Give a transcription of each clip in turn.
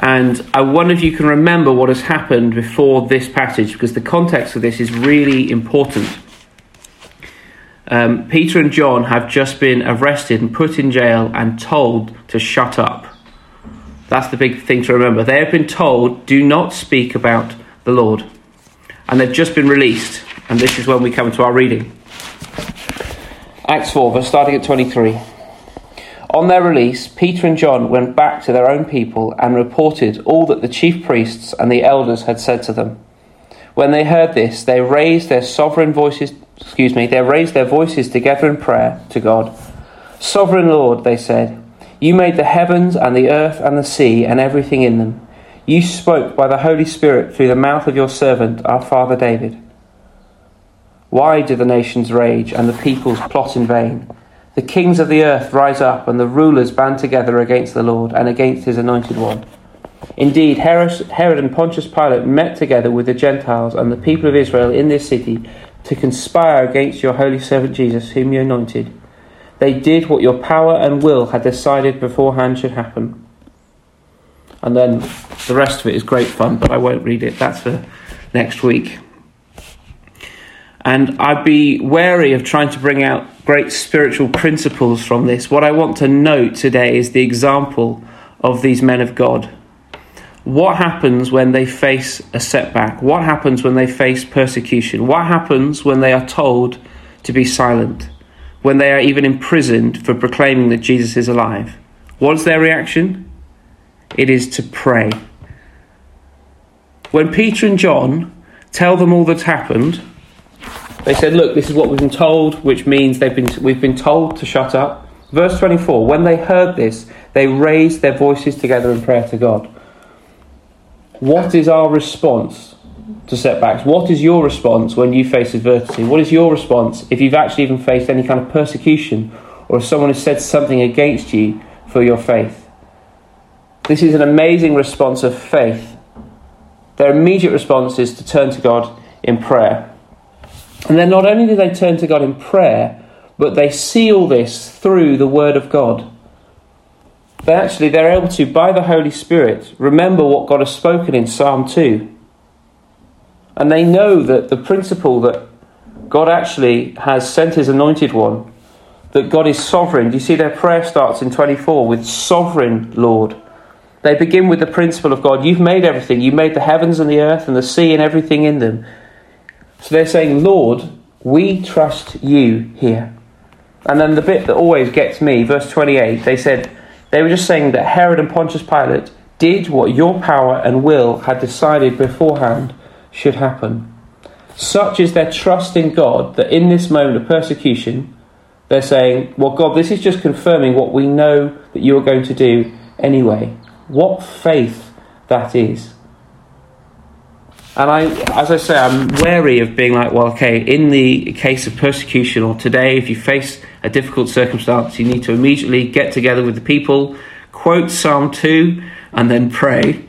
And I wonder if you can remember what has happened before this passage, because the context of this is really important. Um, Peter and John have just been arrested and put in jail and told to shut up. That's the big thing to remember. They have been told, do not speak about the Lord. And they've just been released. And this is when we come to our reading. Acts 4, verse starting at 23. On their release, Peter and John went back to their own people and reported all that the chief priests and the elders had said to them. When they heard this, they raised their sovereign voices, excuse me, they raised their voices together in prayer to God. Sovereign Lord, they said, you made the heavens and the earth and the sea and everything in them. You spoke by the Holy Spirit through the mouth of your servant, our father David. Why do the nations rage and the peoples plot in vain? The kings of the earth rise up, and the rulers band together against the Lord and against his anointed one. Indeed, Herod and Pontius Pilate met together with the Gentiles and the people of Israel in this city to conspire against your holy servant Jesus, whom you anointed. They did what your power and will had decided beforehand should happen. And then the rest of it is great fun, but I won't read it. That's for next week. And I'd be wary of trying to bring out great spiritual principles from this. What I want to note today is the example of these men of God. What happens when they face a setback? What happens when they face persecution? What happens when they are told to be silent? When they are even imprisoned for proclaiming that Jesus is alive? What is their reaction? It is to pray. When Peter and John tell them all that's happened, they said, Look, this is what we've been told, which means they've been, we've been told to shut up. Verse 24 When they heard this, they raised their voices together in prayer to God. What is our response to setbacks? What is your response when you face adversity? What is your response if you've actually even faced any kind of persecution or if someone has said something against you for your faith? This is an amazing response of faith. Their immediate response is to turn to God in prayer. And then not only do they turn to God in prayer, but they see all this through the Word of God. They actually they're able to, by the Holy Spirit, remember what God has spoken in Psalm 2. And they know that the principle that God actually has sent his anointed one, that God is sovereign. Do you see their prayer starts in 24 with sovereign Lord? They begin with the principle of God. You've made everything. You made the heavens and the earth and the sea and everything in them. So they're saying, Lord, we trust you here. And then the bit that always gets me, verse 28, they said, they were just saying that Herod and Pontius Pilate did what your power and will had decided beforehand should happen. Such is their trust in God that in this moment of persecution, they're saying, Well, God, this is just confirming what we know that you are going to do anyway. What faith that is. And I, as I say, I'm wary of being like, well, okay, in the case of persecution or today, if you face a difficult circumstance, you need to immediately get together with the people, quote Psalm 2, and then pray.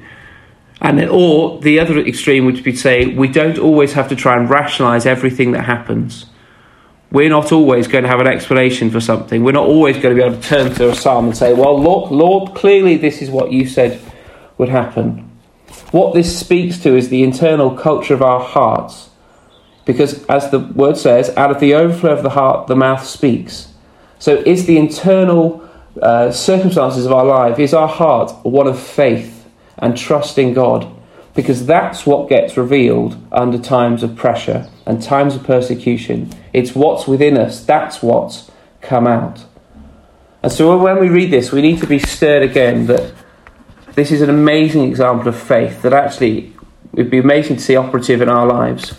And then, or the other extreme would be to say, we don't always have to try and rationalize everything that happens. We're not always going to have an explanation for something. We're not always going to be able to turn to a psalm and say, well, Lord, Lord clearly this is what you said would happen. What this speaks to is the internal culture of our hearts. Because, as the word says, out of the overflow of the heart, the mouth speaks. So, is the internal uh, circumstances of our life, is our heart one of faith and trust in God? Because that's what gets revealed under times of pressure and times of persecution. It's what's within us, that's what's come out. And so, when we read this, we need to be stirred again that this is an amazing example of faith that actually would be amazing to see operative in our lives.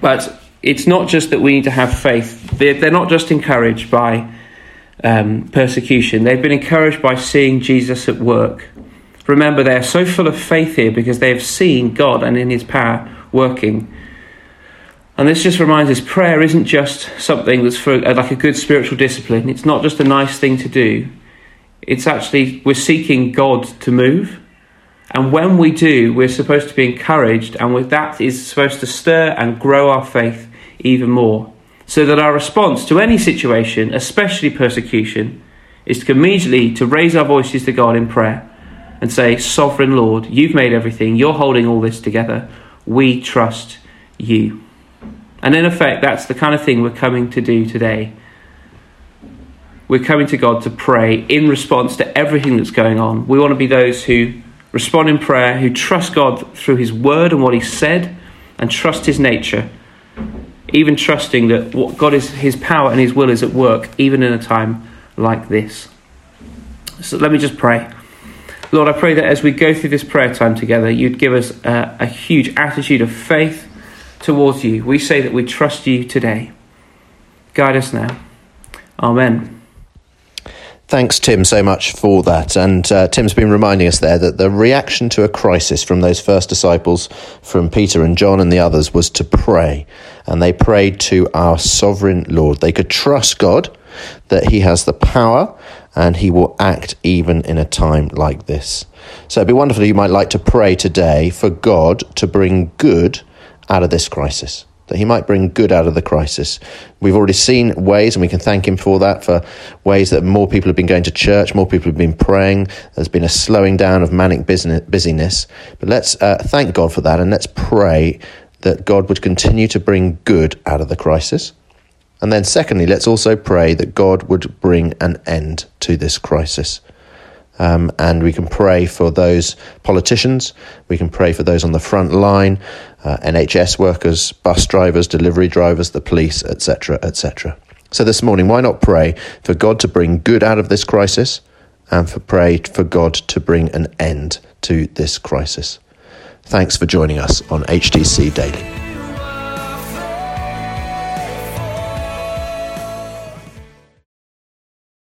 But it's not just that we need to have faith, they're, they're not just encouraged by um, persecution, they've been encouraged by seeing Jesus at work. Remember, they are so full of faith here because they have seen God and in His power working. And this just reminds us prayer isn't just something that's for like a good spiritual discipline. It's not just a nice thing to do. It's actually, we're seeking God to move. And when we do, we're supposed to be encouraged, and with that is supposed to stir and grow our faith even more. So that our response to any situation, especially persecution, is to immediately to raise our voices to God in prayer and say, Sovereign Lord, you've made everything, you're holding all this together. We trust you. And in effect, that's the kind of thing we're coming to do today. We're coming to God to pray in response to everything that's going on. We want to be those who respond in prayer, who trust God through His word and what He said, and trust His nature, even trusting that what God is, His power and His will is at work, even in a time like this. So let me just pray. Lord, I pray that as we go through this prayer time together, you'd give us a, a huge attitude of faith towards you. We say that we trust you today. Guide us now. Amen. Thanks, Tim, so much for that. And uh, Tim's been reminding us there that the reaction to a crisis from those first disciples, from Peter and John and the others, was to pray. And they prayed to our sovereign Lord. They could trust God that He has the power and He will act even in a time like this. So it'd be wonderful if you might like to pray today for God to bring good out of this crisis that he might bring good out of the crisis. We've already seen ways, and we can thank him for that, for ways that more people have been going to church, more people have been praying. There's been a slowing down of manic busyness. But let's uh, thank God for that, and let's pray that God would continue to bring good out of the crisis. And then, secondly, let's also pray that God would bring an end to this crisis. Um, and we can pray for those politicians, we can pray for those on the front line, uh, NHS workers, bus drivers, delivery drivers, the police, etc., etc. So this morning, why not pray for God to bring good out of this crisis and for pray for God to bring an end to this crisis? Thanks for joining us on HTC Daily.